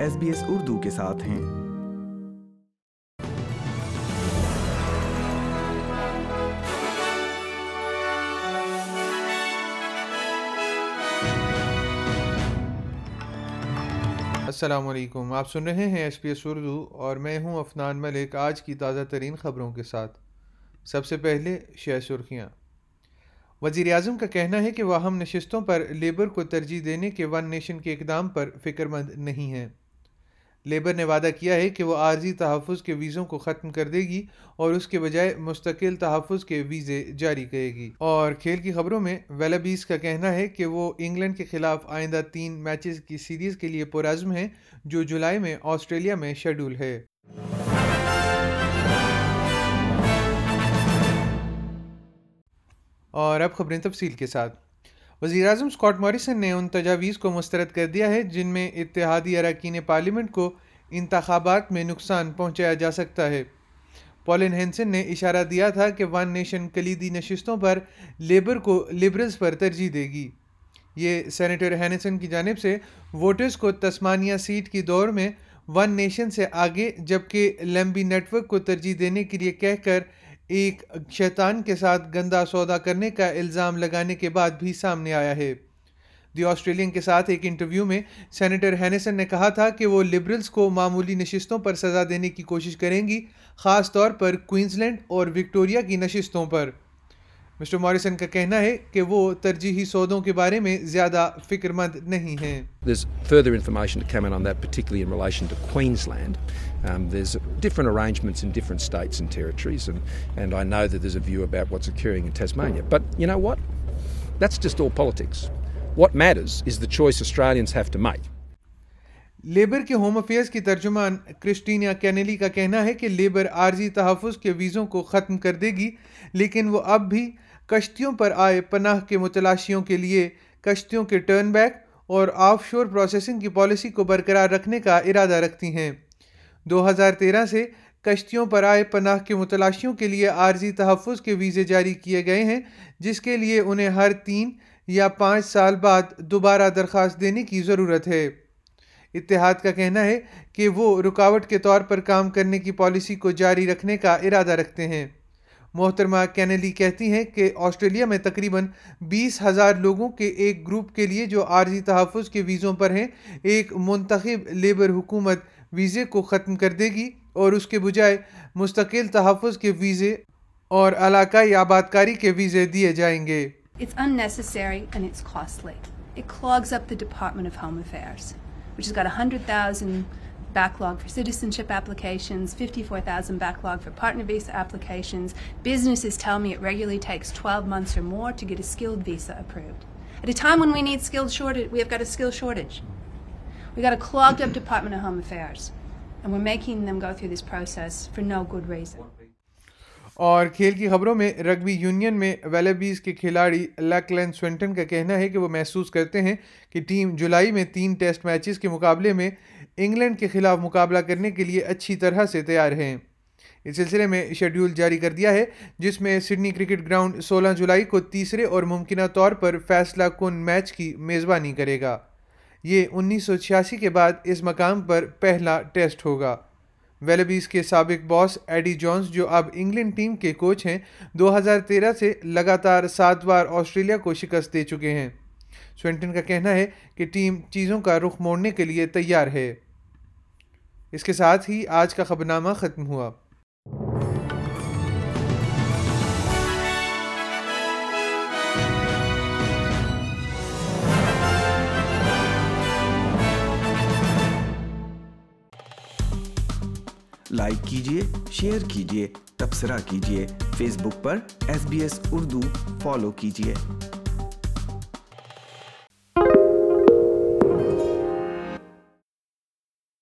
S B S Urdu کے ساتھ ہیں۔ السلام علیکم۔ آپ سن رہے ہیں ایس پی ایس اردو اور میں ہوں افنان ملک آج کی تازہ ترین خبروں کے ساتھ۔ سب سے پہلے شہ سرخیاں۔ وزیر اعظم کا کہنا ہے کہ وہ اہم نشستوں پر لیبر کو ترجیح دینے کے ون نیشن کے اقدام پر فکر مند نہیں ہیں۔ لیبر نے وعدہ کیا ہے کہ وہ عارضی تحفظ کے ویزوں کو ختم کر دے گی اور اس کے بجائے مستقل تحفظ کے ویزے جاری کرے گی۔ اور کھیل کی خبروں میں ویلابیس کا کہنا ہے کہ وہ انگلینڈ کے خلاف آئندہ تین میچز کی سیریز کے لیے پرعزم ہیں جو جولائی میں آسٹریلیا میں شیڈول ہے۔ اور اب خبریں تفصیل کے ساتھ۔ وزیر اعظم اسکاٹ موریسن نے ان تجاویز کو مسترد کر دیا ہے، جن میں اتحادی اراکین پارلیمنٹ کو انتخابات میں نقصان پہنچایا جا سکتا ہے۔ پولن ہینسن نے اشارہ دیا تھا کہ ون نیشن کلیدی نشستوں پر لیبر کو لبرلز پر ترجیح دے گی۔ یہ سینیٹر ہینسن کی جانب سے ووٹرز کو تسمانیہ سیٹ کی دور میں ون نیشن سے آگے، جبکہ لیمبی نیٹ ورک کو ترجیح دینے کے لیے کہہ کر ایک شیطان کے ساتھ گندا سودا کرنے کا الزام لگانے کے بعد بھی سامنے آیا ہے۔ دی آسٹریلین کے ساتھ ایک انٹرویو میں سینیٹر ہینسن نے کہا تھا کہ وہ لبرلز کو معمولی نشستوں پر سزا دینے کی کوشش کریں گی، خاص طور پر کوئنزلینڈ اور وکٹوریا کی نشستوں پر۔ مسٹر موریسن کا کہنا ہے کہ وہ ترجیحی سودوں کے بارے میں زیادہ فکر مند نہیں ہیں There's further information to come in on that, particularly in relation to Queensland. Um, there's different arrangements in different states and territories, and, and I know that there's a view about what's occurring in Tasmania. But you know what? That's just all politics. What matters is the choice Australians have to make. Labour کے home affairs کی ترجمان کرسٹینیا کینیلی کا کہنا ہے کہ labour عارضی تحفظ کے ویزوں کو ختم کر دے گی لیکن وہ اب بھی کشتیوں پر آئے پناہ کے متلاشیوں کے لیے کشتیوں کے ٹرن بیک اور آف شور پروسیسنگ کی پالیسی کو برقرار رکھنے کا ارادہ رکھتی ہیں۔ دو ہزار تیرہ سے کشتیوں پر آئے پناہ کے متلاشیوں کے لیے عارضی تحفظ کے ویزے جاری کیے گئے ہیں، جس کے لیے انہیں ہر تین یا پانچ سال بعد دوبارہ درخواست دینے کی ضرورت ہے۔ اتحاد کا کہنا ہے کہ وہ رکاوٹ کے طور پر کام کرنے کی پالیسی کو جاری رکھنے کا ارادہ رکھتے ہیں۔ محترمہ کینلی کہتی ہیں کہ آسٹریلیا میں تقریباً بیس ہزار لوگوں کے ایک گروپ کے لیے جو عارضی تحفظ کے ویزوں پر ہیں ایک منتخب لیبر حکومت ویزے کو ختم کر دے گی اور اس کے بجائے مستقل تحفظ کے ویزے اور علاقائی آباد کاری کے ویزے دیے جائیں گے It's unnecessary and it's costly. It clogs up the Department of Home Affairs, which has got 100,000 backlog for citizenship applications, 54,000 backlog for partner visa applications. Businesses tell me it regularly takes 12 months or more to get a skilled visa approved. At a time when we need skilled shortage, we have got a skill shortage. We've got a clogged up Department of Home Affairs, and we're making them go through this process for no good reason. اور کھیل کی خبروں میں rugby union میں ویلبیز کے کھلاڑی لیکلین سوینٹن کا کہنا ہے کہ وہ محسوس کرتے ہیں کہ ٹیم جولائی میں تین ٹیسٹ میچز کے مقابلے میں انگلینڈ کے خلاف مقابلہ کرنے کے لیے اچھی طرح سے تیار ہیں۔ اس سلسلے میں شیڈیول جاری کر دیا ہے، جس میں سڈنی کرکٹ گراؤنڈ سولہ جولائی کو تیسرے اور ممکنہ طور پر فیصلہ کن میچ کی میزبانی کرے گا۔ یہ انیس سو چھیاسی کے بعد اس مقام پر پہلا ٹیسٹ ہوگا۔ ویلبیز کے سابق باس ایڈی جونز، جو اب انگلینڈ ٹیم کے کوچ ہیں، دو ہزار تیرہ سے لگاتار سات بار آسٹریلیا کو شکست دے چکے ہیں۔ سوینٹن کا کہنا ہے کہ ٹیم چیزوں کا رخ موڑنے کے لیے تیار ہے۔ اس کے ساتھ ہی آج کا خبرنامہ ختم ہوا۔ لائک کیجیے شیئر کیجیے تبصرہ کیجیے فیس بک پر S B S Urdu follow کیجیے